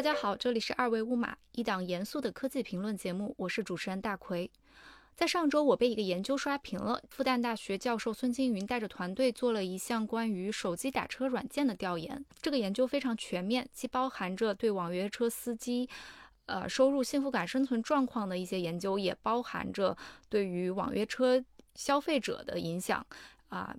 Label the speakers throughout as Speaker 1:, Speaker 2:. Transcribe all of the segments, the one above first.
Speaker 1: 大家好，这里是二维乌马，一档严肃的科技评论节目，我是主持人大奎。在上周，我被一个研究刷屏了。复旦大学教授孙金云带着团队做了一项关于手机打车软件的调研。这个研究非常全面，既包含着对网约车司机，呃，收入、幸福感、生存状况的一些研究，也包含着对于网约车消费者的影响。啊，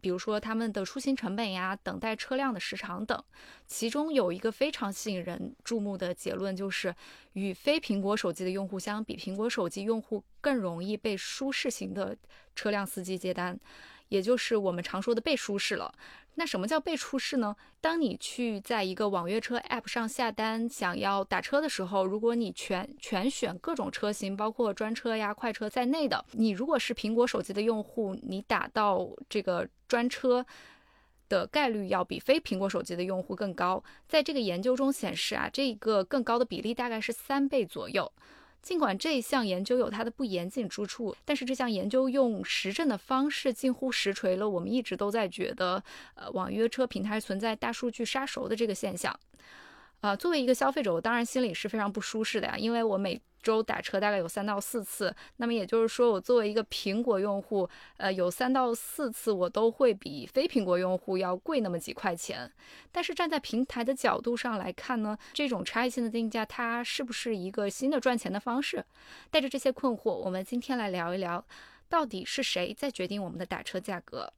Speaker 1: 比如说他们的出行成本呀，等待车辆的时长等，其中有一个非常吸引人注目的结论，就是与非苹果手机的用户相比，苹果手机用户更容易被舒适型的车辆司机接单。也就是我们常说的被舒适了。那什么叫被舒适呢？当你去在一个网约车 App 上下单，想要打车的时候，如果你全全选各种车型，包括专车呀、快车在内的，你如果是苹果手机的用户，你打到这个专车的概率要比非苹果手机的用户更高。在这个研究中显示啊，这个更高的比例大概是三倍左右。尽管这项研究有它的不严谨之处，但是这项研究用实证的方式近乎实锤了我们一直都在觉得，呃，网约车平台存在大数据杀熟的这个现象。啊，作为一个消费者，我当然心里是非常不舒适的呀，因为我每周打车大概有三到四次，那么也就是说，我作为一个苹果用户，呃，有三到四次我都会比非苹果用户要贵那么几块钱。但是站在平台的角度上来看呢，这种差异性的定价，它是不是一个新的赚钱的方式？带着这些困惑，我们今天来聊一聊，到底是谁在决定我们的打车价格？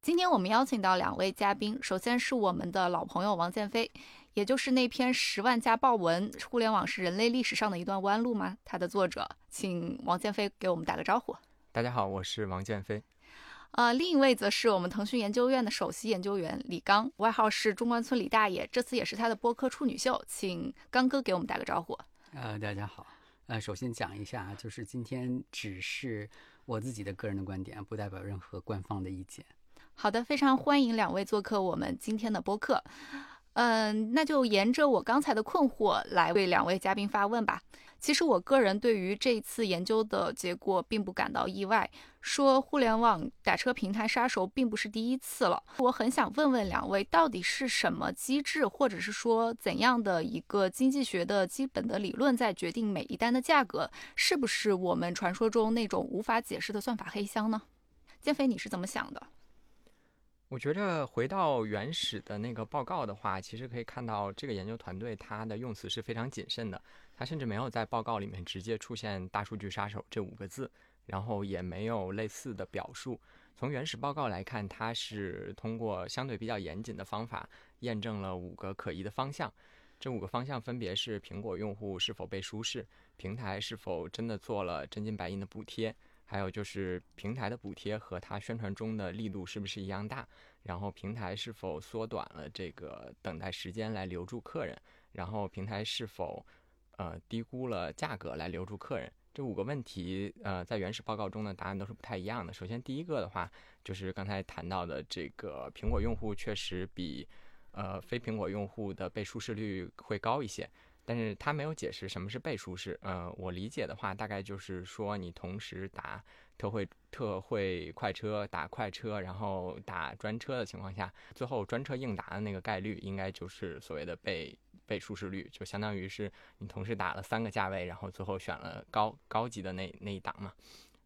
Speaker 1: 今天我们邀请到两位嘉宾，首先是我们的老朋友王建飞，也就是那篇十万加爆文《互联网是人类历史上的一段弯路吗》它的作者，请王建飞给我们打个招呼。
Speaker 2: 大家好，我是王建飞。
Speaker 1: 呃，另一位则是我们腾讯研究院的首席研究员李刚，外号是中关村李大爷，这次也是他的播客处女秀，请刚哥给我们打个招呼。
Speaker 3: 呃，大家好。呃，首先讲一下，就是今天只是我自己的个人的观点，不代表任何官方的意见。
Speaker 1: 好的，非常欢迎两位做客我们今天的播客。嗯，那就沿着我刚才的困惑来为两位嘉宾发问吧。其实我个人对于这次研究的结果并不感到意外，说互联网打车平台杀熟并不是第一次了。我很想问问两位，到底是什么机制，或者是说怎样的一个经济学的基本的理论在决定每一单的价格？是不是我们传说中那种无法解释的算法黑箱呢？建飞，你是怎么想的？
Speaker 2: 我觉着回到原始的那个报告的话，其实可以看到这个研究团队它的用词是非常谨慎的，它甚至没有在报告里面直接出现“大数据杀手”这五个字，然后也没有类似的表述。从原始报告来看，它是通过相对比较严谨的方法验证了五个可疑的方向。这五个方向分别是：苹果用户是否被舒适，平台是否真的做了真金白银的补贴。还有就是平台的补贴和它宣传中的力度是不是一样大？然后平台是否缩短了这个等待时间来留住客人？然后平台是否呃低估了价格来留住客人？这五个问题呃在原始报告中的答案都是不太一样的。首先第一个的话就是刚才谈到的这个苹果用户确实比呃非苹果用户的被舒适率会高一些。但是他没有解释什么是被舒适。呃，我理解的话，大概就是说你同时打特惠特惠快车、打快车，然后打专车的情况下，最后专车应答的那个概率，应该就是所谓的被被舒适率，就相当于是你同时打了三个价位，然后最后选了高高级的那那一档嘛。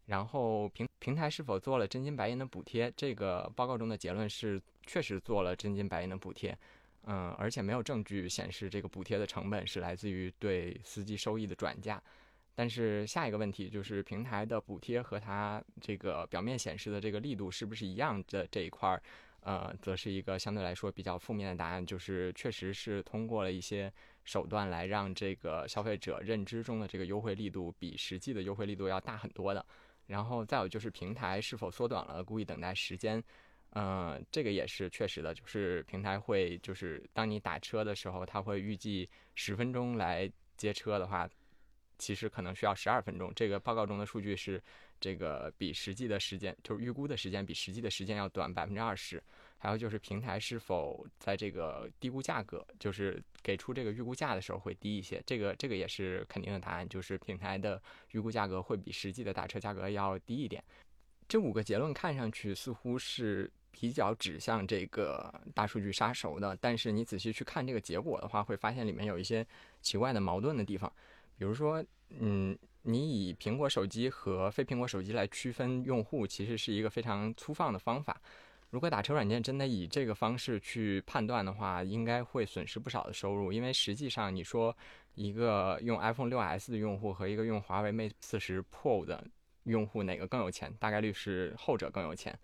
Speaker 2: 然后平平台是否做了真金白银的补贴？这个报告中的结论是确实做了真金白银的补贴。嗯，而且没有证据显示这个补贴的成本是来自于对司机收益的转嫁。但是下一个问题就是平台的补贴和它这个表面显示的这个力度是不是一样的这一块儿，呃，则是一个相对来说比较负面的答案，就是确实是通过了一些手段来让这个消费者认知中的这个优惠力度比实际的优惠力度要大很多的。然后再有就是平台是否缩短了故意等待时间。嗯，这个也是确实的，就是平台会，就是当你打车的时候，他会预计十分钟来接车的话，其实可能需要十二分钟。这个报告中的数据是，这个比实际的时间，就是预估的时间比实际的时间要短百分之二十。还有就是平台是否在这个低估价格，就是给出这个预估价的时候会低一些。这个这个也是肯定的答案，就是平台的预估价格会比实际的打车价格要低一点。这五个结论看上去似乎是比较指向这个大数据杀熟的，但是你仔细去看这个结果的话，会发现里面有一些奇怪的矛盾的地方。比如说，嗯，你以苹果手机和非苹果手机来区分用户，其实是一个非常粗放的方法。如果打车软件真的以这个方式去判断的话，应该会损失不少的收入，因为实际上你说一个用 iPhone 6s 的用户和一个用华为 Mate 40 Pro 的用户哪个更有钱？大概率是后者更有钱。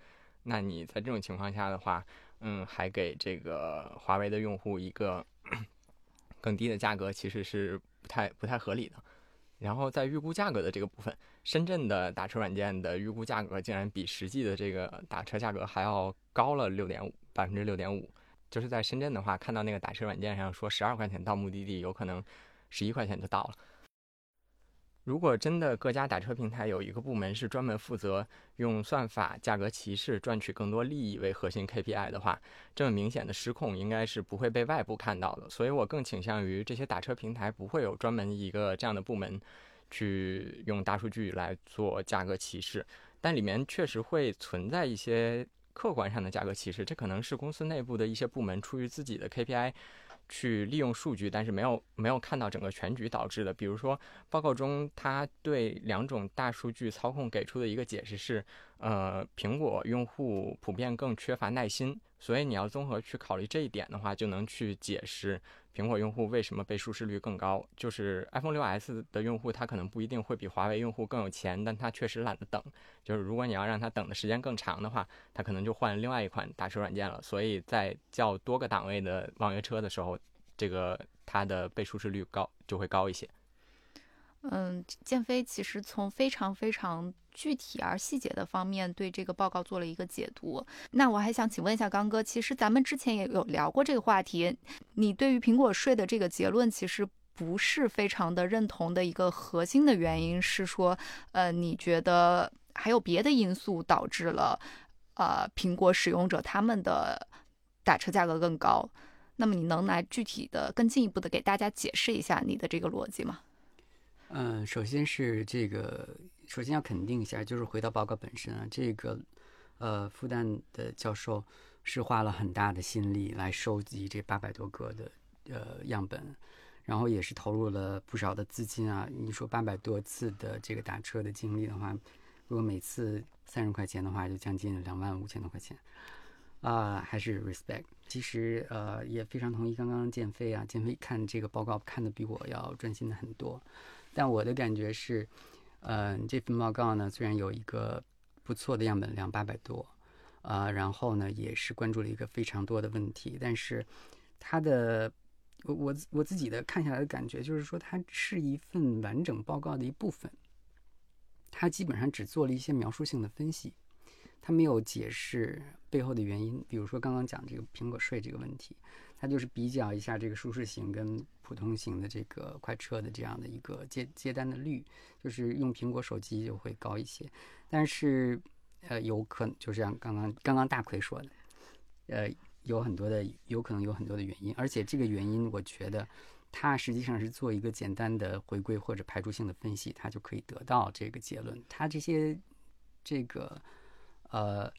Speaker 2: 那你在这种情况下的话，嗯，还给这个华为的用户一个 更低的价格，其实是不太不太合理的。然后在预估价格的这个部分，深圳的打车软件的预估价格竟然比实际的这个打车价格还要高了六点五百分之六点五。就是在深圳的话，看到那个打车软件上说十二块钱到目的地，有可能十一块钱就到了。如果真的各家打车平台有一个部门是专门负责用算法、价格歧视赚取更多利益为核心 KPI 的话，这么明显的失控应该是不会被外部看到的。所以我更倾向于这些打车平台不会有专门一个这样的部门去用大数据来做价格歧视，但里面确实会存在一些客观上的价格歧视，这可能是公司内部的一些部门出于自己的 KPI。去利用数据，但是没有没有看到整个全局导致的。比如说，报告中他对两种大数据操控给出的一个解释是，呃，苹果用户普遍更缺乏耐心，所以你要综合去考虑这一点的话，就能去解释。苹果用户为什么被舒适率更高？就是 iPhone 6s 的用户，他可能不一定会比华为用户更有钱，但他确实懒得等。就是如果你要让他等的时间更长的话，他可能就换另外一款打车软件了。所以在叫多个档位的网约车的时候，这个它的被舒适率高就会高一些。
Speaker 1: 嗯，建飞其实从非常非常具体而细节的方面对这个报告做了一个解读。那我还想请问一下刚哥，其实咱们之前也有聊过这个话题，你对于苹果税的这个结论其实不是非常的认同的一个核心的原因是说，呃，你觉得还有别的因素导致了，呃，苹果使用者他们的打车价格更高？那么你能来具体的更进一步的给大家解释一下你的这个逻辑吗？
Speaker 3: 嗯，首先是这个，首先要肯定一下，就是回到报告本身啊，这个呃，复旦的教授是花了很大的心力来收集这八百多个的呃样本，然后也是投入了不少的资金啊。你说八百多次的这个打车的经历的话，如果每次三十块钱的话，就将近两万五千多块钱啊，还是 respect。其实呃，也非常同意刚刚建飞啊，建飞看这个报告看的比我要专心的很多。但我的感觉是，嗯，这份报告呢，虽然有一个不错的样本量八百多，啊，然后呢，也是关注了一个非常多的问题，但是它的，我我我自己的看下来的感觉就是说，它是一份完整报告的一部分，它基本上只做了一些描述性的分析，它没有解释背后的原因，比如说刚刚讲这个苹果税这个问题。它就是比较一下这个舒适型跟普通型的这个快车的这样的一个接接单的率，就是用苹果手机就会高一些，但是呃有可能就像刚刚刚刚大奎说的，呃有很多的有可能有很多的原因，而且这个原因我觉得它实际上是做一个简单的回归或者排除性的分析，它就可以得到这个结论。它这些这个呃。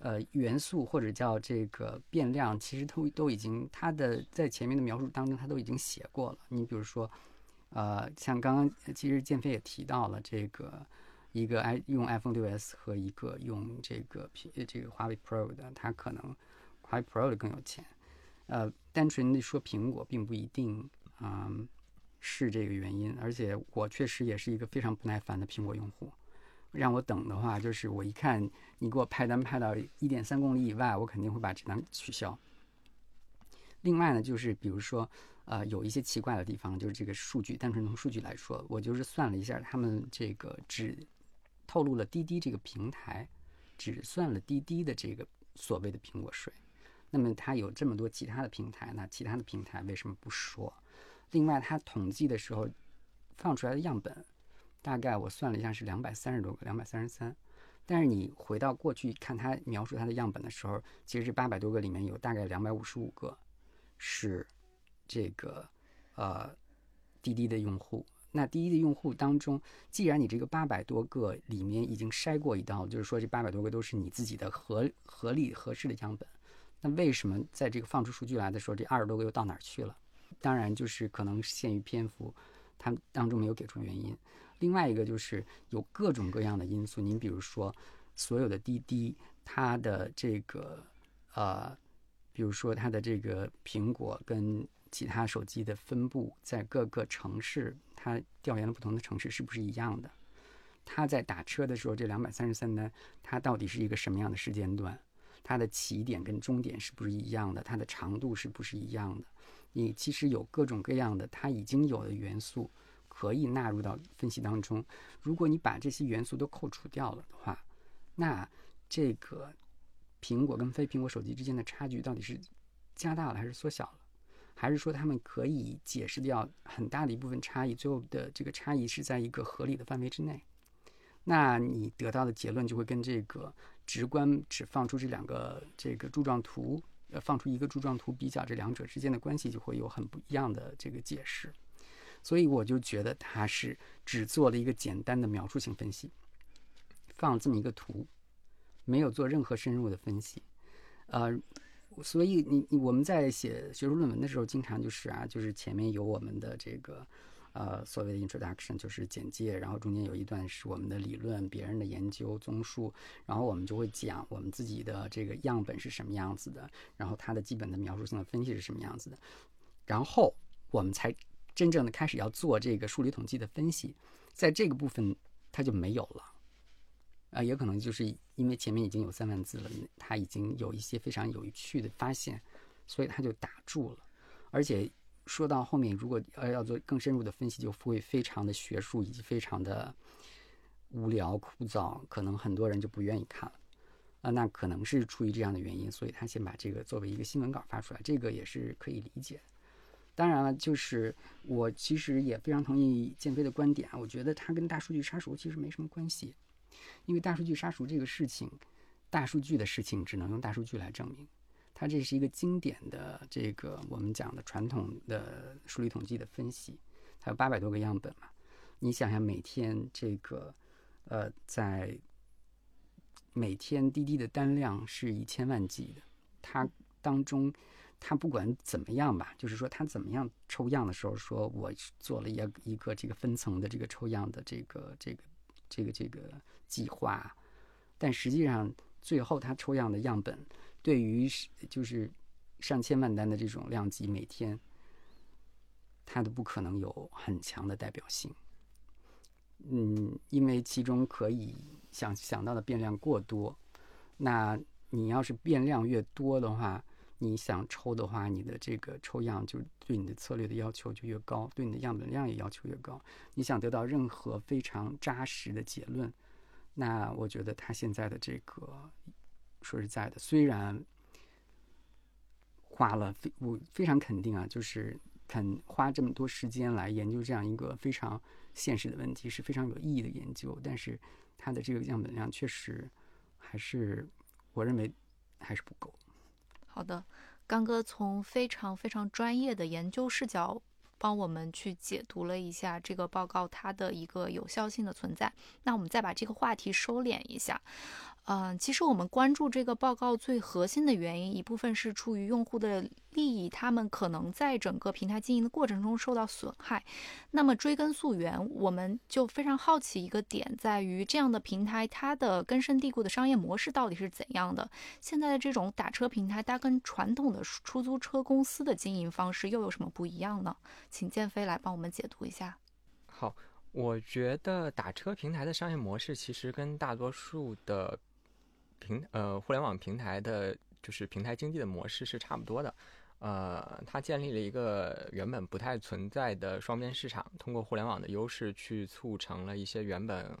Speaker 3: 呃，元素或者叫这个变量，其实都都已经它的在前面的描述当中，它都已经写过了。你比如说，呃，像刚刚其实建飞也提到了这个一个 i 用 iPhone 6s 和一个用这个 P 这个华为 Pro 的，它可能华为 Pro 的更有钱。呃，单纯的说苹果并不一定，嗯，是这个原因。而且我确实也是一个非常不耐烦的苹果用户。让我等的话，就是我一看你给我派单派到一点三公里以外，我肯定会把这单取消。另外呢，就是比如说，呃，有一些奇怪的地方，就是这个数据，单纯从数据来说，我就是算了一下，他们这个只透露了滴滴这个平台，只算了滴滴的这个所谓的苹果税。那么它有这么多其他的平台，那其他的平台为什么不说？另外，它统计的时候放出来的样本。大概我算了一下是两百三十多个，两百三十三。但是你回到过去看它描述它的样本的时候，其实这八百多个里面有大概两百五十五个是这个呃滴滴的用户。那滴滴的用户当中，既然你这个八百多个里面已经筛过一道，就是说这八百多个都是你自己的合合理合适的样本，那为什么在这个放出数据来的时候，这二十多个又到哪儿去了？当然就是可能限于篇幅，他当中没有给出原因。另外一个就是有各种各样的因素，您比如说所有的滴滴，它的这个呃，比如说它的这个苹果跟其他手机的分布在各个城市，它调研了不同的城市是不是一样的？它在打车的时候，这两百三十三单，它到底是一个什么样的时间段？它的起点跟终点是不是一样的？它的长度是不是一样的？你其实有各种各样的它已经有的元素可以纳入到分析当中。如果你把这些元素都扣除掉了的话，那这个苹果跟非苹果手机之间的差距到底是加大了还是缩小了？还是说他们可以解释掉很大的一部分差异，最后的这个差异是在一个合理的范围之内？那你得到的结论就会跟这个直观只放出这两个这个柱状图，呃，放出一个柱状图比较这两者之间的关系，就会有很不一样的这个解释。所以我就觉得他是只做了一个简单的描述性分析，放这么一个图，没有做任何深入的分析，呃。所以你你我们在写学术论文的时候，经常就是啊，就是前面有我们的这个呃所谓的 introduction，就是简介，然后中间有一段是我们的理论、别人的研究综述，然后我们就会讲我们自己的这个样本是什么样子的，然后它的基本的描述性的分析是什么样子的，然后我们才真正的开始要做这个数理统计的分析，在这个部分它就没有了。啊，也可能就是因为前面已经有三万字了，他已经有一些非常有趣的发现，所以他就打住了。而且说到后面，如果要要做更深入的分析，就会非常的学术以及非常的无聊枯燥，可能很多人就不愿意看了。啊，那可能是出于这样的原因，所以他先把这个作为一个新闻稿发出来，这个也是可以理解。当然了，就是我其实也非常同意建飞的观点啊，我觉得它跟大数据杀熟其实没什么关系。因为大数据杀熟这个事情，大数据的事情只能用大数据来证明。它这是一个经典的这个我们讲的传统的数理统计的分析，它有八百多个样本嘛。你想想，每天这个呃，在每天滴滴的单量是以千万计的，它当中他不管怎么样吧，就是说他怎么样抽样的时候，说我做了一一个这个分层的这个抽样的这个这个这个这个。计划，但实际上最后他抽样的样本，对于就是上千万单的这种量级，每天，它都不可能有很强的代表性。嗯，因为其中可以想想到的变量过多，那你要是变量越多的话，你想抽的话，你的这个抽样就对你的策略的要求就越高，对你的样本量也要求越高。你想得到任何非常扎实的结论。那我觉得他现在的这个，说实在的，虽然花了非我非常肯定啊，就是肯花这么多时间来研究这样一个非常现实的问题，是非常有意义的研究。但是他的这个样本量确实还是我认为还是不够。
Speaker 1: 好的，刚哥从非常非常专业的研究视角。帮我们去解读了一下这个报告它的一个有效性的存在。那我们再把这个话题收敛一下。嗯，其实我们关注这个报告最核心的原因，一部分是出于用户的利益，他们可能在整个平台经营的过程中受到损害。那么追根溯源，我们就非常好奇一个点，在于这样的平台它的根深蒂固的商业模式到底是怎样的？现在的这种打车平台，它跟传统的出租车公司的经营方式又有什么不一样呢？请建飞来帮我们解读一下。
Speaker 2: 好，我觉得打车平台的商业模式其实跟大多数的。平呃，互联网平台的，就是平台经济的模式是差不多的，呃，它建立了一个原本不太存在的双边市场，通过互联网的优势去促成了一些原本，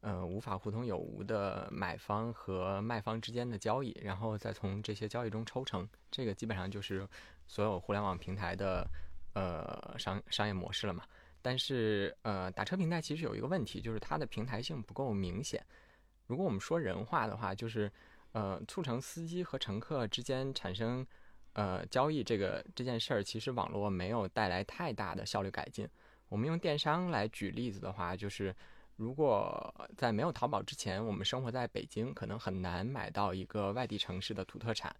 Speaker 2: 呃，无法互通有无的买方和卖方之间的交易，然后再从这些交易中抽成，这个基本上就是所有互联网平台的呃商商业模式了嘛。但是呃，打车平台其实有一个问题，就是它的平台性不够明显。如果我们说人话的话，就是，呃，促成司机和乘客之间产生，呃，交易这个这件事儿，其实网络没有带来太大的效率改进。我们用电商来举例子的话，就是如果在没有淘宝之前，我们生活在北京，可能很难买到一个外地城市的土特产，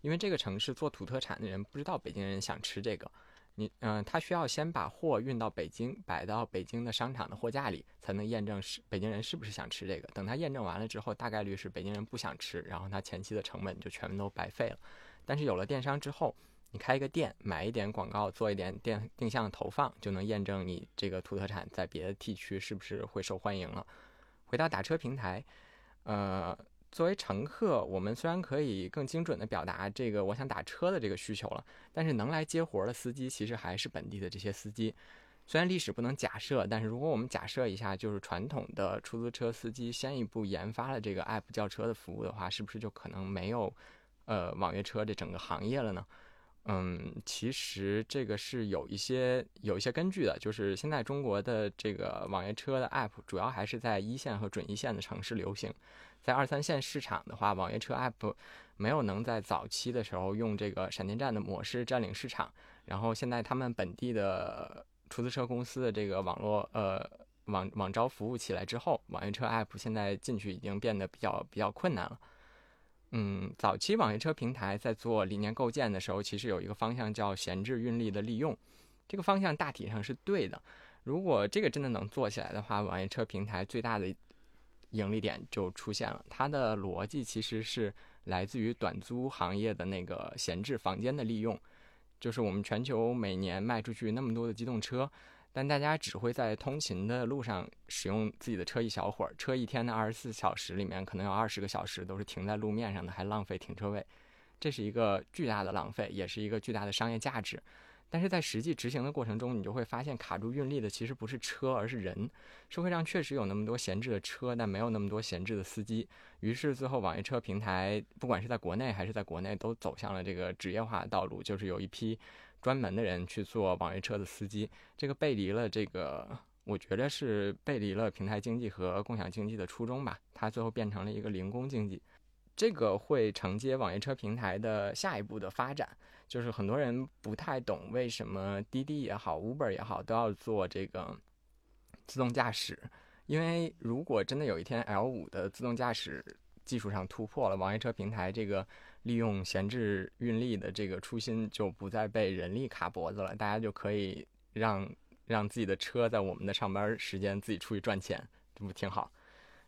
Speaker 2: 因为这个城市做土特产的人不知道北京人想吃这个。你嗯，他需要先把货运到北京，摆到北京的商场的货架里，才能验证是北京人是不是想吃这个。等他验证完了之后，大概率是北京人不想吃，然后他前期的成本就全都白费了。但是有了电商之后，你开一个店，买一点广告，做一点电定向投放，就能验证你这个土特产在别的地区是不是会受欢迎了。回到打车平台，呃。作为乘客，我们虽然可以更精准地表达这个我想打车的这个需求了，但是能来接活的司机其实还是本地的这些司机。虽然历史不能假设，但是如果我们假设一下，就是传统的出租车司机先一步研发了这个 app 叫车的服务的话，是不是就可能没有呃网约车这整个行业了呢？嗯，其实这个是有一些有一些根据的，就是现在中国的这个网约车的 app 主要还是在一线和准一线的城市流行。在二三线市场的话，网约车 app 没有能在早期的时候用这个闪电战的模式占领市场。然后现在他们本地的出租车公司的这个网络呃网网招服务起来之后，网约车 app 现在进去已经变得比较比较困难了。嗯，早期网约车平台在做理念构建的时候，其实有一个方向叫闲置运力的利用，这个方向大体上是对的。如果这个真的能做起来的话，网约车平台最大的。盈利点就出现了，它的逻辑其实是来自于短租行业的那个闲置房间的利用，就是我们全球每年卖出去那么多的机动车，但大家只会在通勤的路上使用自己的车一小会儿，车一天的二十四小时里面可能有二十个小时都是停在路面上的，还浪费停车位，这是一个巨大的浪费，也是一个巨大的商业价值。但是在实际执行的过程中，你就会发现卡住运力的其实不是车，而是人。社会上确实有那么多闲置的车，但没有那么多闲置的司机。于是最后网约车平台，不管是在国内还是在国内，都走向了这个职业化的道路，就是有一批专门的人去做网约车的司机。这个背离了这个，我觉得是背离了平台经济和共享经济的初衷吧。它最后变成了一个零工经济，这个会承接网约车平台的下一步的发展。就是很多人不太懂为什么滴滴也好，Uber 也好，都要做这个自动驾驶。因为如果真的有一天 L 五的自动驾驶技术上突破了，网约车平台这个利用闲置运力的这个初心就不再被人力卡脖子了，大家就可以让让自己的车在我们的上班时间自己出去赚钱，这不挺好？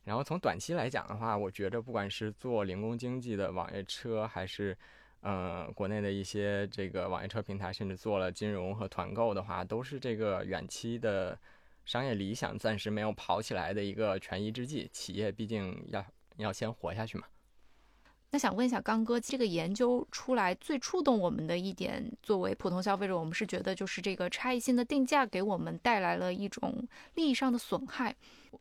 Speaker 2: 然后从短期来讲的话，我觉着不管是做零工经济的网约车，还是呃，国内的一些这个网约车平台，甚至做了金融和团购的话，都是这个远期的商业理想暂时没有跑起来的一个权宜之计。企业毕竟要要先活下去嘛。
Speaker 1: 那想问一下刚哥，这个研究出来最触动我们的一点，作为普通消费者，我们是觉得就是这个差异性的定价给我们带来了一种利益上的损害。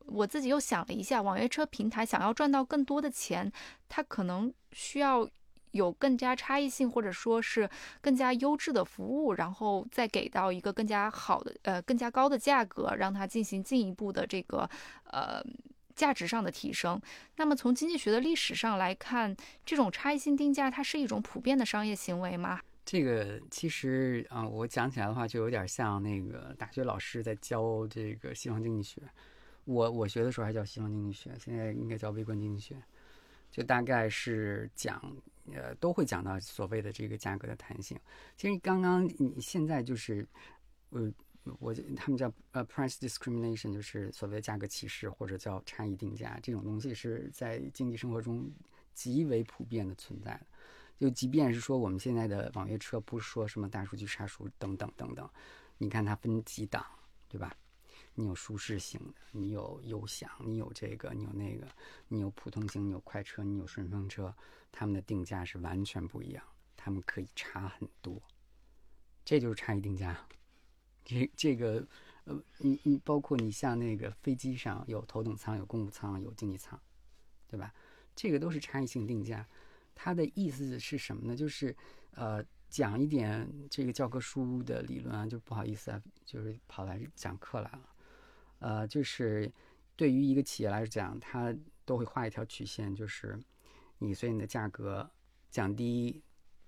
Speaker 1: 我自己又想了一下，网约车平台想要赚到更多的钱，它可能需要。有更加差异性，或者说是更加优质的服务，然后再给到一个更加好的、呃更加高的价格，让它进行进一步的这个呃价值上的提升。那么从经济学的历史上来看，这种差异性定价它是一种普遍的商业行为吗？
Speaker 3: 这个其实啊，我讲起来的话，就有点像那个大学老师在教这个西方经济学。我我学的时候还叫西方经济学，现在应该叫微观经济学，就大概是讲。呃，都会讲到所谓的这个价格的弹性。其实刚刚你现在就是，呃，我他们叫呃 price discrimination，就是所谓的价格歧视或者叫差异定价这种东西，是在经济生活中极为普遍的存在的。就即便是说我们现在的网约车，不是说什么大数据杀熟等等等等，你看它分几档，对吧？你有舒适型的，你有优享，你有这个，你有那个，你有普通型，你有快车，你有顺风车。他们的定价是完全不一样，他们可以差很多，这就是差异定价。这这个，呃，你你包括你像那个飞机上有头等舱、有公务舱、有经济舱，对吧？这个都是差异性定价。它的意思是什么呢？就是呃，讲一点这个教科书的理论啊，就不好意思啊，就是跑来讲课来了。呃，就是对于一个企业来讲，它都会画一条曲线，就是。你所以你的价格降低，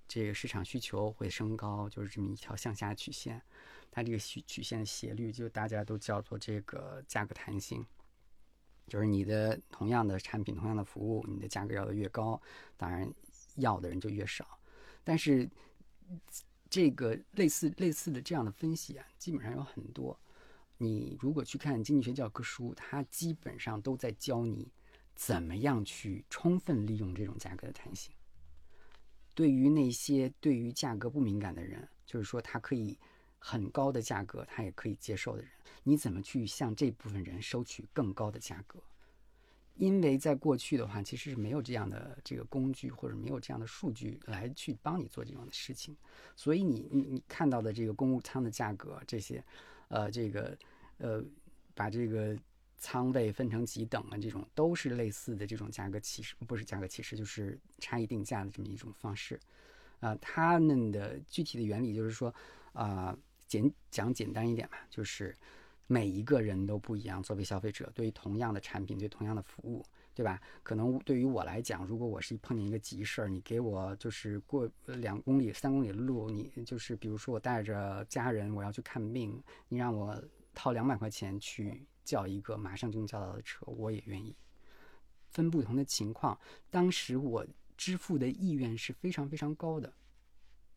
Speaker 3: 这个市场需求会升高，就是这么一条向下曲线。它这个曲曲线的斜率，就大家都叫做这个价格弹性，就是你的同样的产品、同样的服务，你的价格要的越高，当然要的人就越少。但是这个类似类似的这样的分析啊，基本上有很多。你如果去看经济学教科书，它基本上都在教你怎么样去充分利用这种价格的弹性。对于那些对于价格不敏感的人，就是说他可以很高的价格，他也可以接受的人，你怎么去向这部分人收取更高的价格？因为在过去的话，其实是没有这样的这个工具，或者没有这样的数据来去帮你做这样的事情，所以你你你看到的这个公务舱的价格这些，呃，这个呃，把这个仓位分成几等啊，这种都是类似的这种价格歧视，不是价格歧视，就是差异定价的这么一种方式。啊，他们的具体的原理就是说，啊，简讲简单一点嘛，就是每一个人都不一样。作为消费者，对于同样的产品，对同样的服务，对吧？可能对于我来讲，如果我是碰见一个急事儿，你给我就是过两公里、三公里的路，你就是比如说我带着家人我要去看病，你让我掏两百块钱去叫一个马上就能叫到的车，我也愿意。分不同的情况，当时我。支付的意愿是非常非常高的，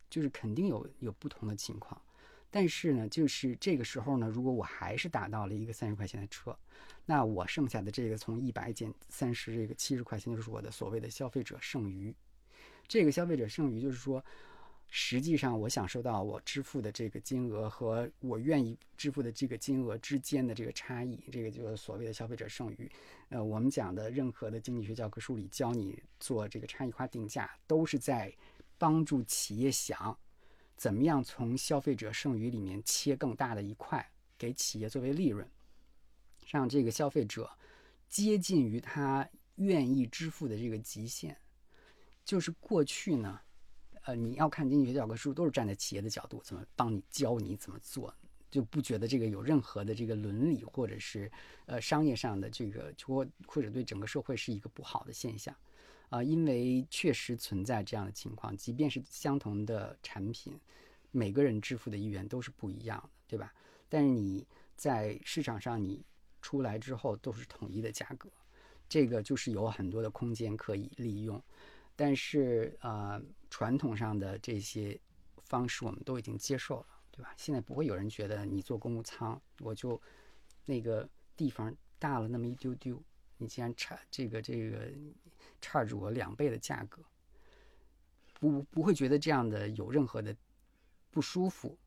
Speaker 3: 就是肯定有有不同的情况，但是呢，就是这个时候呢，如果我还是打到了一个三十块钱的车，那我剩下的这个从一百减三十，这个七十块钱就是我的所谓的消费者剩余。这个消费者剩余就是说。实际上，我享受到我支付的这个金额和我愿意支付的这个金额之间的这个差异，这个就是所谓的消费者剩余。呃，我们讲的任何的经济学教科书里教你做这个差异化定价，都是在帮助企业想怎么样从消费者剩余里面切更大的一块，给企业作为利润，让这个消费者接近于他愿意支付的这个极限。就是过去呢。呃，你要看经济学教科书，都是站在企业的角度，怎么帮你教你怎么做，就不觉得这个有任何的这个伦理或者是呃商业上的这个或或者对整个社会是一个不好的现象啊，因为确实存在这样的情况，即便是相同的产品，每个人支付的意愿都是不一样的，对吧？但是你在市场上你出来之后都是统一的价格，这个就是有很多的空间可以利用。但是啊，传统上的这些方式我们都已经接受了，对吧？现在不会有人觉得你坐公务舱，我就那个地方大了那么一丢丢，你竟然差这个这个差着我两倍的价格，不不会觉得这样的有任何的不舒服。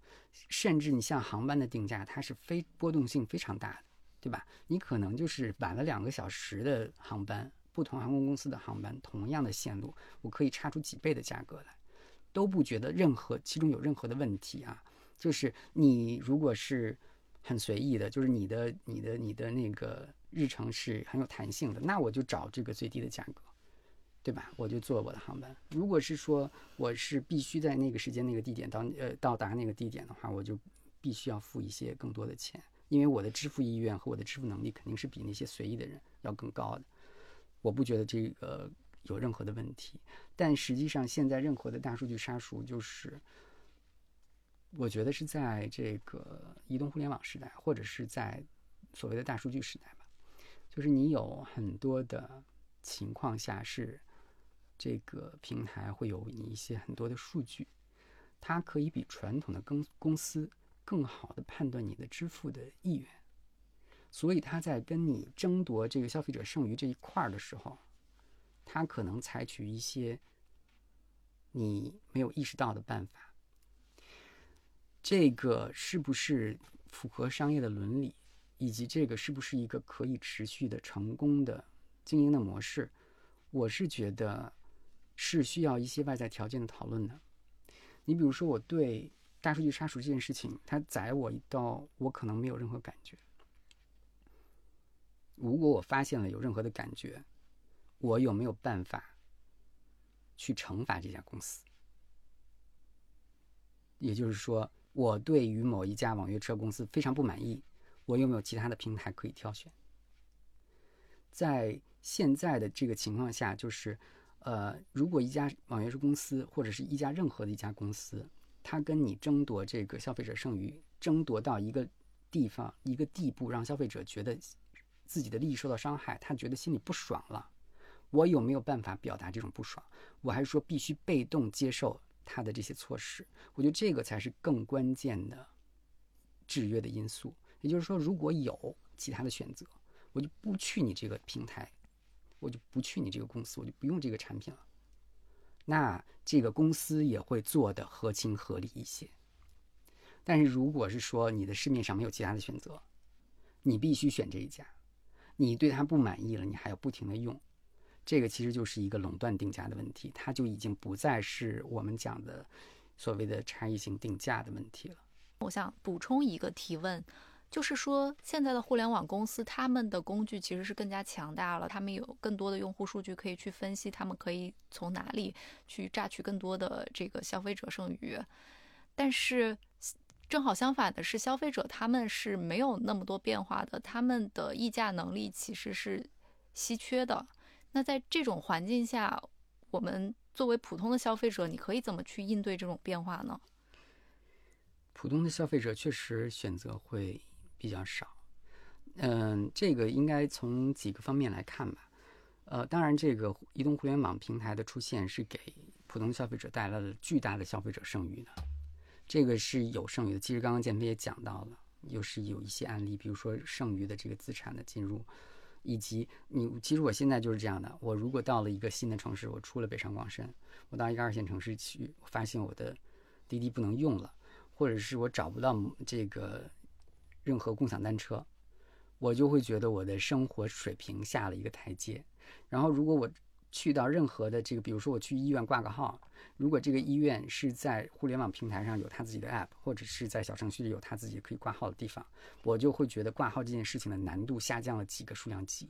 Speaker 3: 甚至你像航班的定价，它是非波动性非常大的，对吧？你可能就是晚了两个小时的航班。不同航空公司的航班，同样的线路，我可以差出几倍的价格来，都不觉得任何其中有任何的问题啊。就是你如果是很随意的，就是你的你的你的那个日程是很有弹性的，那我就找这个最低的价格，对吧？我就坐我的航班。如果是说我是必须在那个时间那个地点到呃到达那个地点的话，我就必须要付一些更多的钱，因为我的支付意愿和我的支付能力肯定是比那些随意的人要更高的。我不觉得这个有任何的问题，但实际上现在任何的大数据杀熟，就是我觉得是在这个移动互联网时代，或者是在所谓的大数据时代吧，就是你有很多的情况下是这个平台会有你一些很多的数据，它可以比传统的公公司更好的判断你的支付的意愿。所以他在跟你争夺这个消费者剩余这一块儿的时候，他可能采取一些你没有意识到的办法。这个是不是符合商业的伦理，以及这个是不是一个可以持续的成功的经营的模式？我是觉得是需要一些外在条件的讨论的。你比如说，我对大数据杀熟这件事情，它宰我一刀，我可能没有任何感觉。如果我发现了有任何的感觉，我有没有办法去惩罚这家公司？也就是说，我对于某一家网约车公司非常不满意，我有没有其他的平台可以挑选？在现在的这个情况下，就是，呃，如果一家网约车公司或者是一家任何的一家公司，它跟你争夺这个消费者剩余，争夺到一个地方一个地步，让消费者觉得自己的利益受到伤害，他觉得心里不爽了。我有没有办法表达这种不爽？我还是说必须被动接受他的这些措施？我觉得这个才是更关键的制约的因素。也就是说，如果有其他的选择，我就不去你这个平台，我就不去你这个公司，我就不用这个产品了。那这个公司也会做的合情合理一些。但是如果是说你的市面上没有其他的选择，你必须选这一家，你对它不满意了，你还要不停的用。这个其实就是一个垄断定价的问题，它就已经不再是我们讲的所谓的差异性定价的问题了。
Speaker 1: 我想补充一个提问，就是说现在的互联网公司，他们的工具其实是更加强大了，他们有更多的用户数据可以去分析，他们可以从哪里去榨取更多的这个消费者剩余。但是正好相反的是，消费者他们是没有那么多变化的，他们的议价能力其实是稀缺的。那在这种环境下，我们作为普通的消费者，你可以怎么去应对这种变化呢？
Speaker 3: 普通的消费者确实选择会比较少，嗯，这个应该从几个方面来看吧。呃，当然，这个移动互联网平台的出现是给普通消费者带来了巨大的消费者剩余的，这个是有剩余的。其实刚刚建飞也讲到了，又是有一些案例，比如说剩余的这个资产的进入。以及你，其实我现在就是这样的。我如果到了一个新的城市，我出了北上广深，我到一个二线城市去，发现我的滴滴不能用了，或者是我找不到这个任何共享单车，我就会觉得我的生活水平下了一个台阶。然后如果我去到任何的这个，比如说我去医院挂个号。如果这个医院是在互联网平台上有他自己的 app，或者是在小程序里有他自己可以挂号的地方，我就会觉得挂号这件事情的难度下降了几个数量级。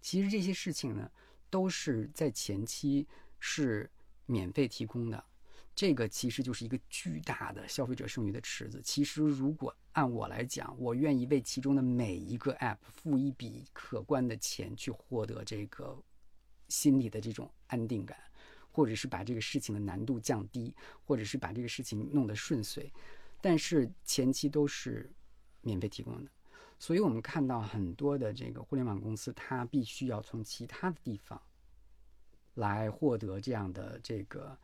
Speaker 3: 其实这些事情呢，都是在前期是免费提供的，这个其实就是一个巨大的消费者剩余的池子。其实如果按我来讲，我愿意为其中的每一个 app 付一笔可观的钱，去获得这个心理的这种安定感。或者是把这个事情的难度降低，或者是把这个事情弄得顺遂，但是前期都是免费提供的，所以我们看到很多的这个互联网公司，它必须要从其他的地方来获得这样的这个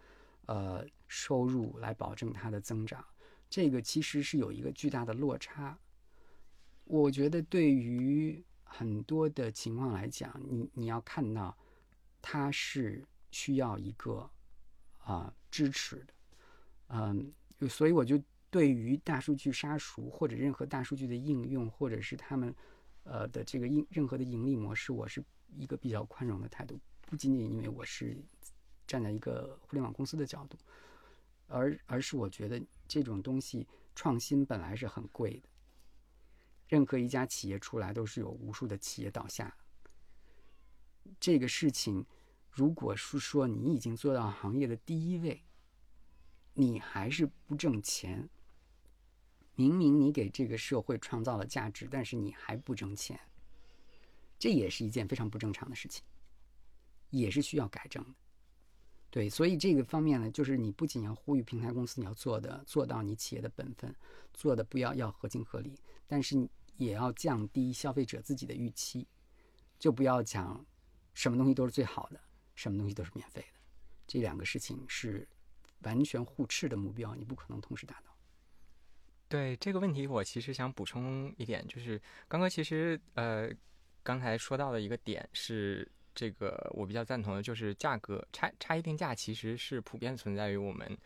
Speaker 3: 呃收入，来保证它的增长。这个其实是有一个巨大的落差。我觉得对于很多的情况来讲，你你要看到它是。需要一个啊支持的，嗯，所以我就对于大数据杀熟或者任何大数据的应用，或者是他们呃的这个应任何的盈利模式，我是一个比较宽容的态度。不仅仅因为我是站在一个互联网公司的角度，而而是我觉得这种东西创新本来是很贵的，任何一家企业出来都是有无数的企业倒下，这个事情。如果是说你已经做到行业的第一位，你还是不挣钱，明明你给这个社会创造了价值，但是你还不挣钱，这也是一件非常不正常的事情，也是需要改正的。对，所以这个方面呢，就是你不仅要呼吁平台公司你要做的做到你企业的本分，做的不要要合情合理，但是你也要降低消费者自己的预期，就不要讲什么东西都是最好的。什么东西都是免费的，这两个事情是完全互斥的目标，你不可能同时达到。
Speaker 2: 对这个问题，我其实想补充一点，就是刚刚其实呃刚才说到的一个点是这个我比较赞同的，就是价格差差异定价其实是普遍存在于我们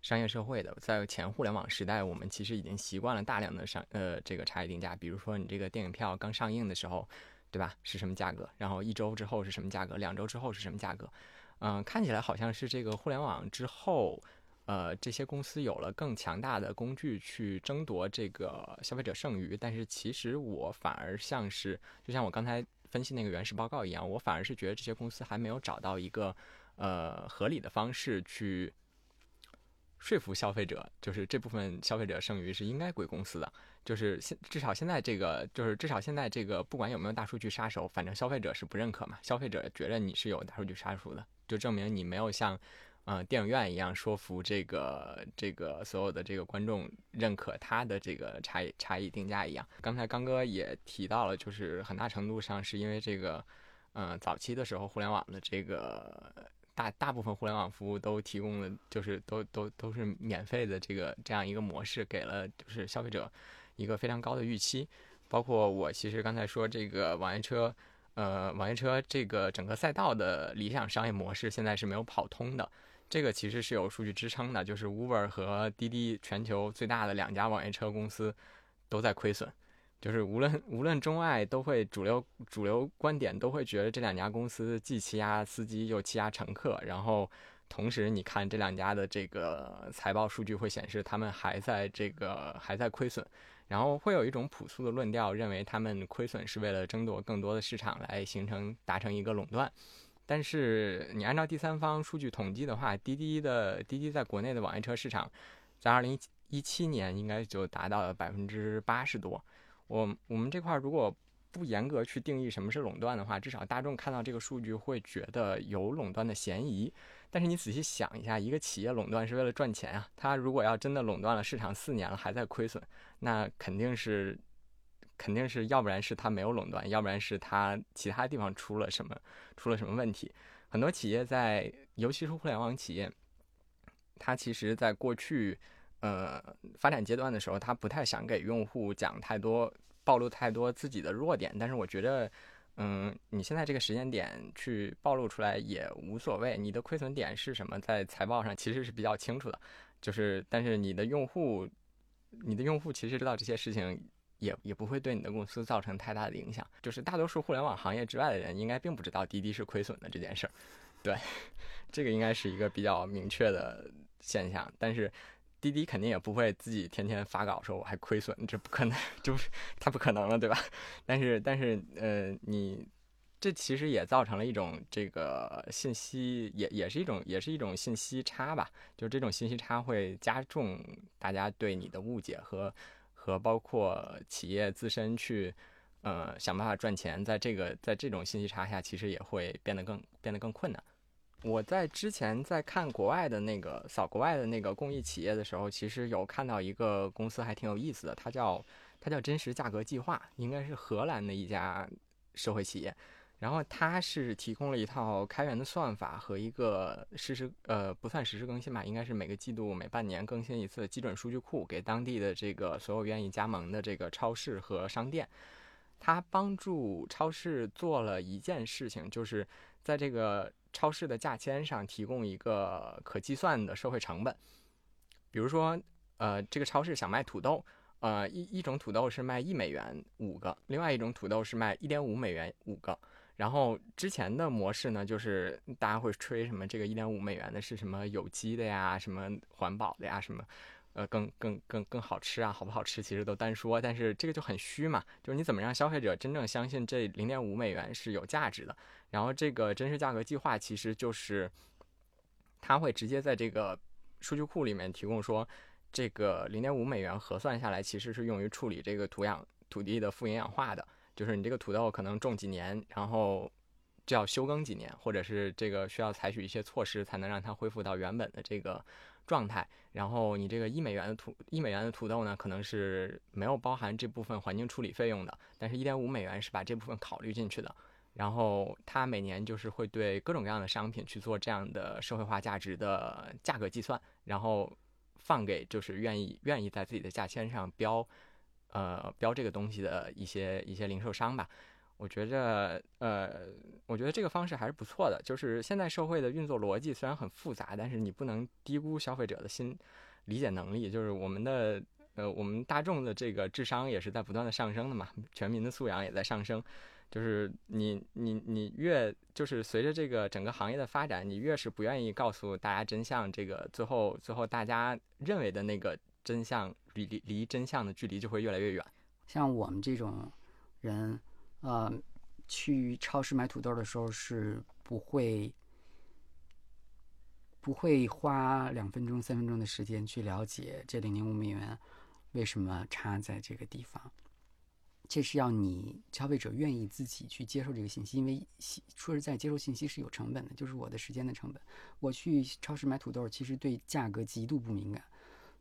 Speaker 2: 商业社会的，在前互联网时代，我们其实已经习惯了大量的商呃这个差异定价，比如说你这个电影票刚上映的时候。对吧？是什么价格？然后一周之后是什么价格？两周之后是什么价格？嗯，看起来好像是这个互联网之后，呃，这些公司有了更强大的工具去争夺这个消费者剩余。但是其实我反而像是，就像我刚才分析那个原始报告一样，我反而是觉得这些公司还没有找到一个呃合理的方式去。说服消费者，就是这部分消费者剩余是应该归公司的，就是现至少现在这个，就是至少现在这个，不管有没有大数据杀手，反正消费者是不认可嘛。消费者觉得你是有大数据杀手的就证明你没有像，呃，电影院一样说服这个这个所有的这个观众认可它的这个差异差异定价一样。刚才刚哥也提到了，就是很大程度上是因为这个，嗯，早期的时候互联网的这个大大部分互联网服务都提供的就是都都都是免费的这个这样一个模式，给了就是消费者一个非常高的预期。包括我其实刚才说这个网约车。呃，网约车这个整个赛道的理想商业模式现在是没有跑通的，这个其实是有数据支撑的，就是 Uber 和滴滴全球最大的两家网约车公司都在亏损，就是无论 无论中外都会主流主流观点都会觉得这两家公司既欺压司机又欺压乘客，然后同时你看这两家的这个财报数据会显示他们还在这个还在亏损。然后会有一种朴素的论调，认为他们亏损是为了争夺更多的市场，来形成达成一个垄断。但是你按照第三方数据统计的话，滴滴的滴滴在国内的网约车市场，在二零一七年应该就达到了百分之八十多。我我们这块如果不严格去定义什么是垄断的话，至少大众看到这个数据会觉得有垄断的嫌疑。但是你仔细想一下，一个企业垄断是为了赚钱啊，它如果要真的垄断了市场四年了还在亏损。那肯定是，肯定是要不然是他没有垄断，要不然是他其他地方出了什么出了什么问题。很多企业在，尤其是互联网企业，它其实在过去呃发展阶段的时候，他不太想给用户讲太多、暴露太多自己的弱点。但是我觉得，嗯，你现在这个时间点去暴露出来也无所谓。你的亏损点是什么，在财报上其实是比较清楚的。就是，但是你的用户。你的用户其实知道这些事情，也也不会对你的公司造成太大的影响。就是大多数互联网行业之外的人，应该并不知道滴滴是亏损的这件事儿。对，这个应该是一个比较明确的现象。但是滴滴肯定也不会自己天天发稿说我还亏损，这不可能，就是太不可能了，对吧？但是但是呃，你。这其实也造成了一种这个信息，也也是一种也是一种信息差吧。就这种信息差会加重大家对你的误解和和包括企业自身去呃想办法赚钱，在这个在这种信息差下，其实也会变得更变得更困难。我在之前在看国外的那个扫国外的那个公益企业的时候，其实有看到一个公司还挺有意思的，它叫它叫真实价格计划，应该是荷兰的一家社会企业。然后它是提供了一套开源的算法和一个实时呃不算实时更新吧，应该是每个季度每半年更新一次的基准数据库，给当地的这个所有愿意加盟的这个超市和商店，它帮助超市做了一件事情，就是在这个超市的价签上提供一个可计算的社会成本，比如说呃这个超市想卖土豆，呃一一种土豆是卖一美元五个，另外一种土豆是卖一点五美元五个。然后之前的模式呢，就是大家会吹什么这个一点五美元的是什么有机的呀，什么环保的呀，什么，呃，更更更更好吃啊，好不好吃其实都单说，但是这个就很虚嘛，就是你怎么让消费者真正相信这零点五美元是有价值的？然后这个真实价格计划其实就是，它会直接在这个数据库里面提供说，这个零点五美元核算下来其实是用于处理这个土壤土地的富营养化的。就是你这个土豆可能种几年，然后就要休耕几年，或者是这个需要采取一些措施才能让它恢复到原本的这个状态。然后你这个一美元的土一美元的土豆呢，可能是没有包含这部分环境处理费用的，但是一点五美元是把这部分考虑进去的。然后它每年就是会对各种各样的商品去做这样的社会化价值的价格计算，然后放给就是愿意愿意在自己的价签上标。呃，标这个东西的一些一些零售商吧，我觉着，呃，我觉得这个方式还是不错的。就是现在社会的运作逻辑虽然很复杂，但是你不能低估消费者的心理解能力。就是我们的，呃，我们大众的这个智商也是在不断的上升的嘛，全民的素养也在上升。就是你你你越就是随着这个整个行业的发展，你越是不愿意告诉大家真相，这个最后最后大家认为的那个。真相离离离真相的距离就会越来越远。
Speaker 3: 像我们这种人，呃，去超市买土豆的时候是不会不会花两分钟、三分钟的时间去了解这零点五美元为什么差在这个地方。这是要你消费者愿意自己去接受这个信息，因为说实在，接受信息是有成本的，就是我的时间的成本。我去超市买土豆，其实对价格极度不敏感，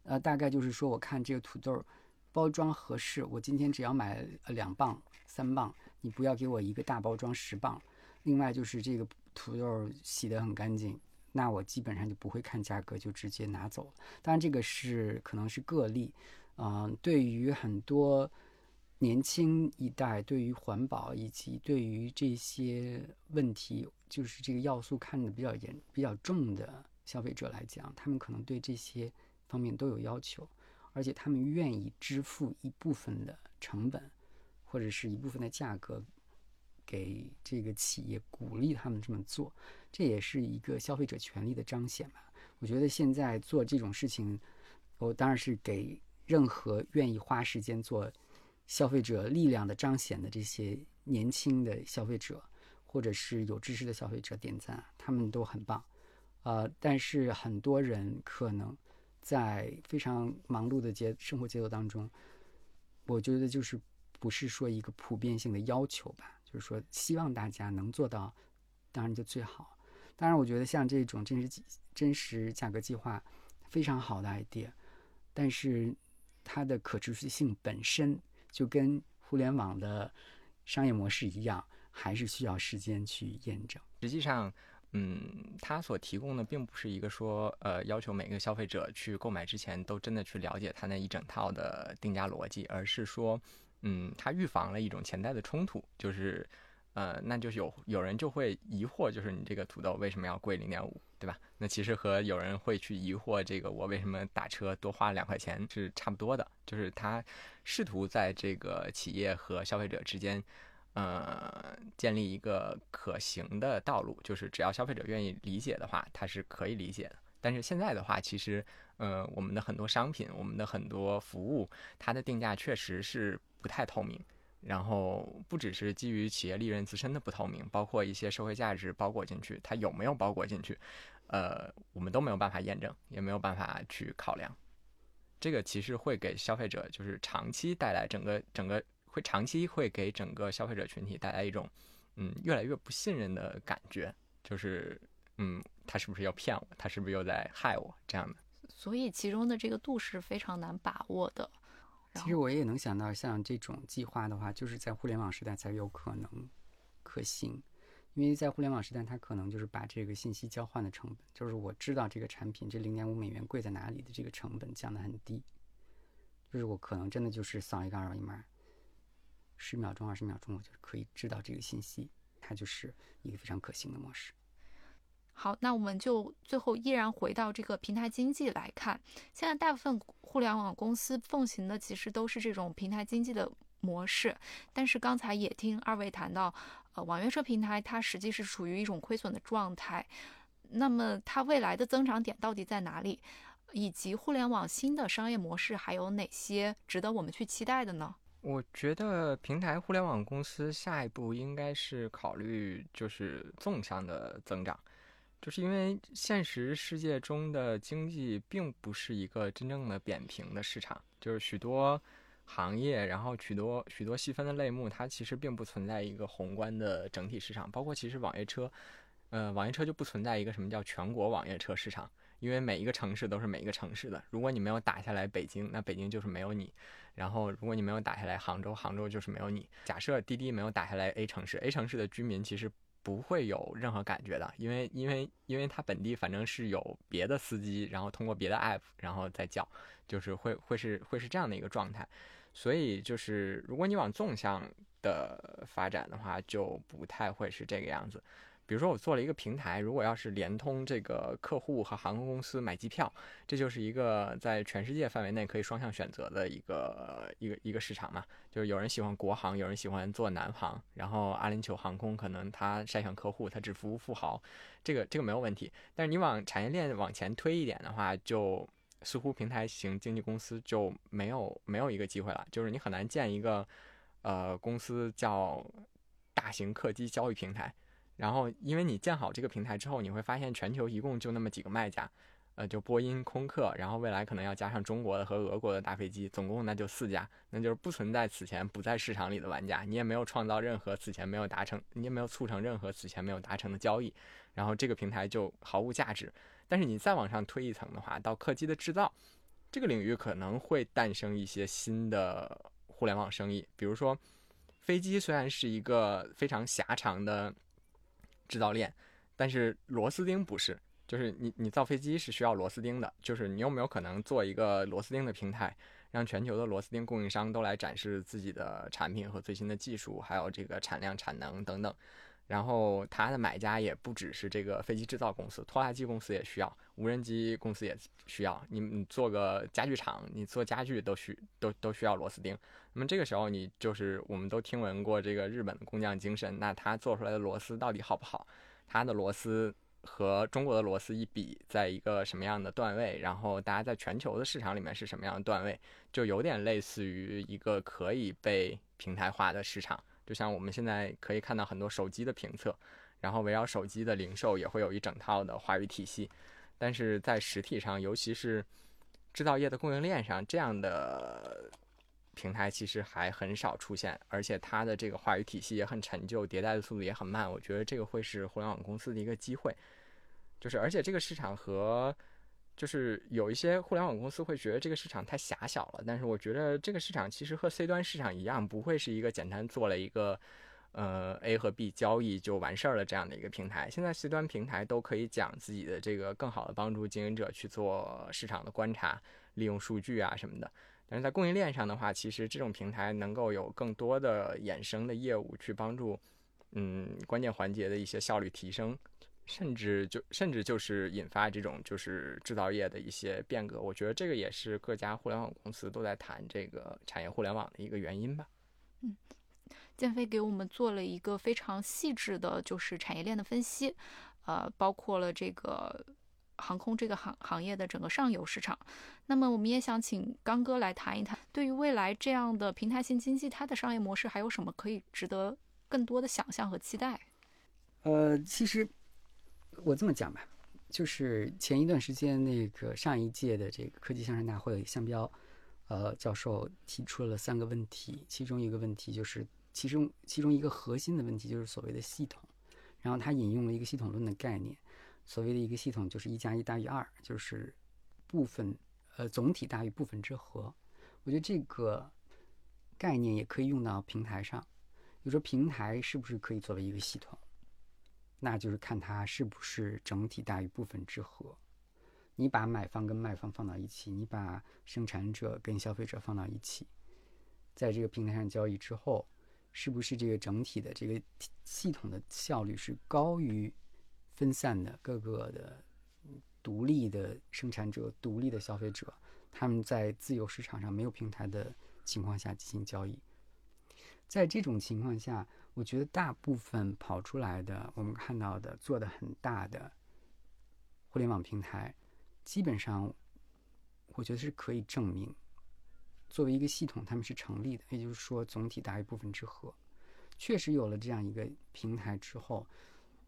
Speaker 3: 呃，大概就是说，我看这个土豆包装合适，我今天只要买两磅、三磅，你不要给我一个大包装十磅。另外就是这个土豆洗得很干净，那我基本上就不会看价格，就直接拿走。当然，这个是可能是个例，嗯，对于很多。年轻一代对于环保以及对于这些问题，就是这个要素看得比较严、比较重的消费者来讲，他们可能对这些方面都有要求，而且他们愿意支付一部分的成本或者是一部分的价格给这个企业，鼓励他们这么做，这也是一个消费者权利的彰显吧。我觉得现在做这种事情，我当然是给任何愿意花时间做。消费者力量的彰显的这些年轻的消费者，或者是有知识的消费者点赞，他们都很棒，呃，但是很多人可能在非常忙碌的节生活节奏当中，我觉得就是不是说一个普遍性的要求吧，就是说希望大家能做到，当然就最好。当然，我觉得像这种真实真实价格计划非常好的 idea，但是它的可持续性本身。就跟互联网的商业模式一样，还是需要时间去验证。
Speaker 2: 实际上，嗯，它所提供的并不是一个说，呃，要求每个消费者去购买之前都真的去了解它那一整套的定价逻辑，而是说，嗯，它预防了一种潜在的冲突，就是，呃，那就有有人就会疑惑，就是你这个土豆为什么要贵零点五？对吧？那其实和有人会去疑惑这个我为什么打车多花两块钱是差不多的，就是他试图在这个企业和消费者之间，呃，建立一个可行的道路，就是只要消费者愿意理解的话，他是可以理解的。但是现在的话，其实，呃，我们的很多商品，我们的很多服务，它的定价确实是不太透明。然后不只是基于企业利润自身的不透明，包括一些社会价值包裹进去，它有没有包裹进去？呃，我们都没有办法验证，也没有办法去考量，这个其实会给消费者就是长期带来整个整个会长期会给整个消费者群体带来一种嗯越来越不信任的感觉，就是嗯他是不是要骗我，他是不是又在害我这样的？
Speaker 1: 所以其中的这个度是非常难把握的。
Speaker 3: 其实我也能想到，像这种计划的话，就是在互联网时代才有可能可行。因为在互联网时代，它可能就是把这个信息交换的成本，就是我知道这个产品这零点五美元贵在哪里的这个成本降得很低，就是我可能真的就是扫一个二维码，十秒钟、二十秒钟，我就可以知道这个信息，它就是一个非常可行的模式。
Speaker 1: 好，那我们就最后依然回到这个平台经济来看，现在大部分互联网公司奉行的其实都是这种平台经济的模式，但是刚才也听二位谈到。呃，网约车平台它实际是处于一种亏损的状态，那么它未来的增长点到底在哪里？以及互联网新的商业模式还有哪些值得我们去期待的呢？
Speaker 2: 我觉得平台互联网公司下一步应该是考虑就是纵向的增长，就是因为现实世界中的经济并不是一个真正的扁平的市场，就是许多。行业，然后许多许多细分的类目，它其实并不存在一个宏观的整体市场。包括其实网约车，呃，网约车就不存在一个什么叫全国网约车市场，因为每一个城市都是每一个城市的。如果你没有打下来北京，那北京就是没有你；然后如果你没有打下来杭州，杭州就是没有你。假设滴滴没有打下来 A 城市，A 城市的居民其实不会有任何感觉的，因为因为因为他本地反正是有别的司机，然后通过别的 app 然后再叫，就是会会是会是这样的一个状态。所以就是，如果你往纵向的发展的话，就不太会是这个样子。比如说，我做了一个平台，如果要是连通这个客户和航空公司买机票，这就是一个在全世界范围内可以双向选择的一个一个一个市场嘛。就是有人喜欢国航，有人喜欢做南航，然后阿联酋航空可能它筛选客户，它只服务富豪，这个这个没有问题。但是你往产业链往前推一点的话，就。似乎平台型经纪公司就没有没有一个机会了，就是你很难建一个，呃，公司叫大型客机交易平台，然后因为你建好这个平台之后，你会发现全球一共就那么几个卖家，呃，就波音、空客，然后未来可能要加上中国的和俄国的大飞机，总共那就四家，那就是不存在此前不在市场里的玩家，你也没有创造任何此前没有达成，你也没有促成任何此前没有达成的交易，然后这个平台就毫无价值。但是你再往上推一层的话，到客机的制造这个领域，可能会诞生一些新的互联网生意，比如说飞机虽然是一个非常狭长的制造链，但是螺丝钉不是。就是你，你造飞机是需要螺丝钉的。就是你有没有可能做一个螺丝钉的平台，让全球的螺丝钉供应商都来展示自己的产品和最新的技术，还有这个产量、产能等等。然后它的买家也不只是这个飞机制造公司，拖拉机公司也需要，无人机公司也需要。你你做个家具厂，你做家具都需都都需要螺丝钉。那么这个时候，你就是我们都听闻过这个日本的工匠精神，那他做出来的螺丝到底好不好？他的螺丝。和中国的螺丝一比，在一个什么样的段位？然后大家在全球的市场里面是什么样的段位？就有点类似于一个可以被平台化的市场。就像我们现在可以看到很多手机的评测，然后围绕手机的零售也会有一整套的话语体系。但是在实体上，尤其是制造业的供应链上，这样的平台其实还很少出现，而且它的这个话语体系也很陈旧，迭代的速度也很慢。我觉得这个会是互联网公司的一个机会。就是，而且这个市场和，就是有一些互联网公司会觉得这个市场太狭小了。但是我觉得这个市场其实和 C 端市场一样，不会是一个简单做了一个，呃 A 和 B 交易就完事儿了这样的一个平台。现在 C 端平台都可以讲自己的这个更好的帮助经营者去做市场的观察，利用数据啊什么的。但是在供应链上的话，其实这种平台能够有更多的衍生的业务去帮助，嗯，关键环节的一些效率提升。甚至就甚至就是引发这种就是制造业的一些变革，我觉得这个也是各家互联网公司都在谈这个产业互联网的一个原因吧。
Speaker 1: 嗯，建飞给我们做了一个非常细致的，就是产业链的分析，呃，包括了这个航空这个行行业的整个上游市场。那么我们也想请刚哥来谈一谈，对于未来这样的平台型经济，它的商业模式还有什么可以值得更多的想象和期待？
Speaker 3: 呃，其实。我这么讲吧，就是前一段时间那个上一届的这个科技向上大会，向彪，呃教授提出了三个问题，其中一个问题就是，其中其中一个核心的问题就是所谓的系统，然后他引用了一个系统论的概念，所谓的一个系统就是一加一大于二，就是部分呃总体大于部分之和。我觉得这个概念也可以用到平台上，比如说平台是不是可以作为一个系统？那就是看它是不是整体大于部分之和。你把买方跟卖方放到一起，你把生产者跟消费者放到一起，在这个平台上交易之后，是不是这个整体的这个系统的效率是高于分散的各个的独立的生产者、独立的消费者，他们在自由市场上没有平台的情况下进行交易？在这种情况下。我觉得大部分跑出来的，我们看到的做的很大的互联网平台，基本上我觉得是可以证明，作为一个系统，他们是成立的。也就是说，总体大于部分之和，确实有了这样一个平台之后，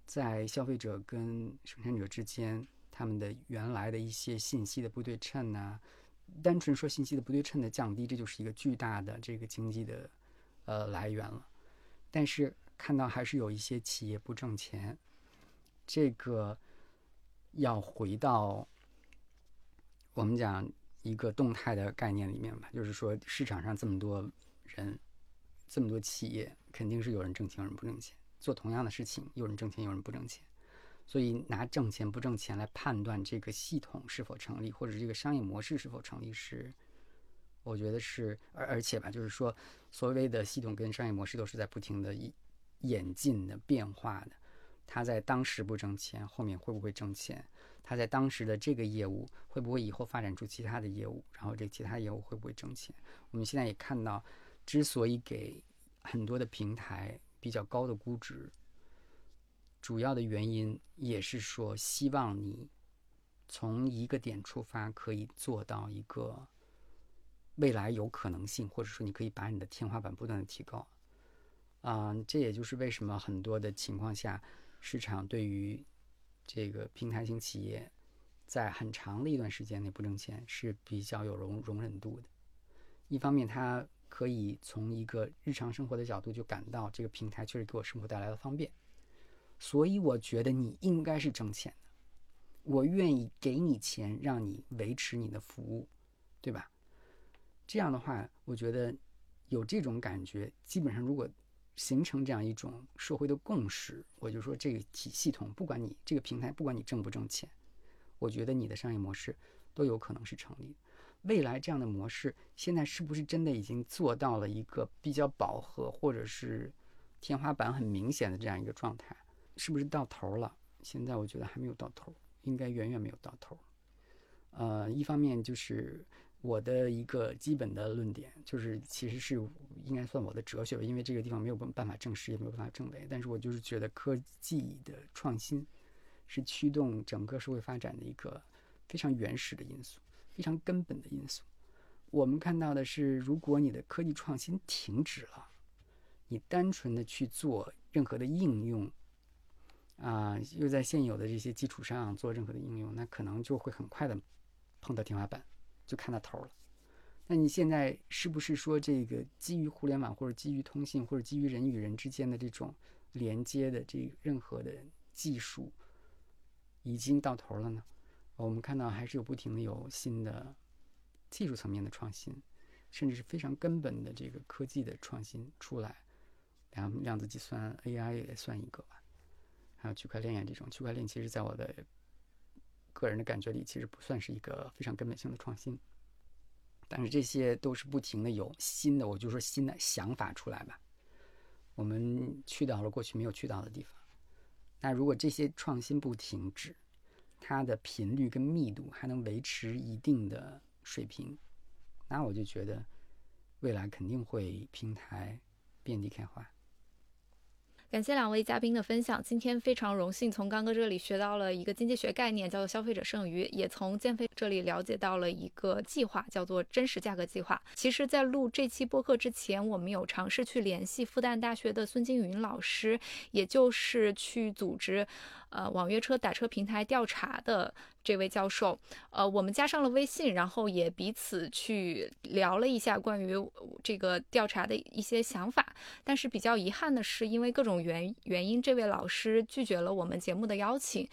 Speaker 3: 在消费者跟生产者之间，他们的原来的一些信息的不对称呐，单纯说信息的不对称的降低，这就是一个巨大的这个经济的呃来源了。但是看到还是有一些企业不挣钱，这个要回到我们讲一个动态的概念里面吧，就是说市场上这么多人，这么多企业，肯定是有人挣钱，有人不挣钱。做同样的事情，有人挣钱，有人不挣钱。所以拿挣钱不挣钱来判断这个系统是否成立，或者这个商业模式是否成立是。我觉得是，而而且吧，就是说，所谓的系统跟商业模式都是在不停的演进的变化的。它在当时不挣钱，后面会不会挣钱？它在当时的这个业务会不会以后发展出其他的业务？然后这其他业务会不会挣钱？我们现在也看到，之所以给很多的平台比较高的估值，主要的原因也是说，希望你从一个点出发，可以做到一个。未来有可能性，或者说你可以把你的天花板不断的提高，啊，这也就是为什么很多的情况下，市场对于这个平台型企业在很长的一段时间内不挣钱是比较有容容忍度的。一方面，他可以从一个日常生活的角度就感到这个平台确实给我生活带来了方便，所以我觉得你应该是挣钱的，我愿意给你钱让你维持你的服务，对吧？这样的话，我觉得有这种感觉，基本上如果形成这样一种社会的共识，我就说这个体系统，不管你这个平台，不管你挣不挣钱，我觉得你的商业模式都有可能是成立。未来这样的模式，现在是不是真的已经做到了一个比较饱和，或者是天花板很明显的这样一个状态？是不是到头了？现在我觉得还没有到头，应该远远没有到头。呃，一方面就是我的一个基本的论点，就是其实是应该算我的哲学吧，因为这个地方没有办法证实，也没有办法证伪。但是我就是觉得科技的创新是驱动整个社会发展的一个非常原始的因素。非常根本的因素，我们看到的是，如果你的科技创新停止了，你单纯的去做任何的应用，啊，又在现有的这些基础上做任何的应用，那可能就会很快的碰到天花板，就看到头了。那你现在是不是说这个基于互联网或者基于通信或者基于人与人之间的这种连接的这任何的技术已经到头了呢？我们看到还是有不停的有新的技术层面的创新，甚至是非常根本的这个科技的创新出来，量量子计算 AI 也算一个吧，还有区块链呀这种。区块链其实在我的个人的感觉里，其实不算是一个非常根本性的创新，但是这些都是不停的有新的，我就说新的想法出来吧。我们去到了过去没有去到的地方，那如果这些创新不停止，它的频率跟密度还能维持一定的水平，那我就觉得未来肯定会平台遍地开花。
Speaker 1: 感谢两位嘉宾的分享。今天非常荣幸从刚哥这里学到了一个经济学概念，叫做消费者剩余；也从建飞这里了解到了一个计划，叫做真实价格计划。其实，在录这期播客之前，我们有尝试去联系复旦大学的孙金云老师，也就是去组织。呃，网约车打车平台调查的这位教授，呃，我们加上了微信，然后也彼此去聊了一下关于这个调查的一些想法。但是比较遗憾的是，因为各种原原因，这位老师拒绝了我们节目的邀请。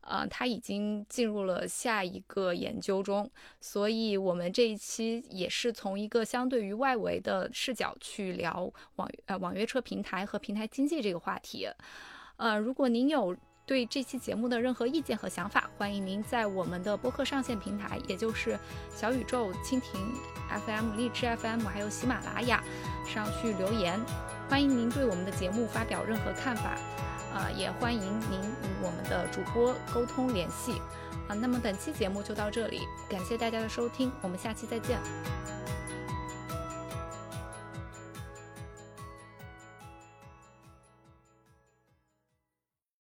Speaker 1: 呃，他已经进入了下一个研究中，所以我们这一期也是从一个相对于外围的视角去聊网呃网约车平台和平台经济这个话题。呃，如果您有。对这期节目的任何意见和想法，欢迎您在我们的播客上线平台，也就是小宇宙、蜻蜓 FM、荔枝 FM，还有喜马拉雅上去留言。欢迎您对我们的节目发表任何看法，啊，也欢迎您与我们的主播沟通联系。啊，那么本期节目就到这里，感谢大家的收听，我们下期再见。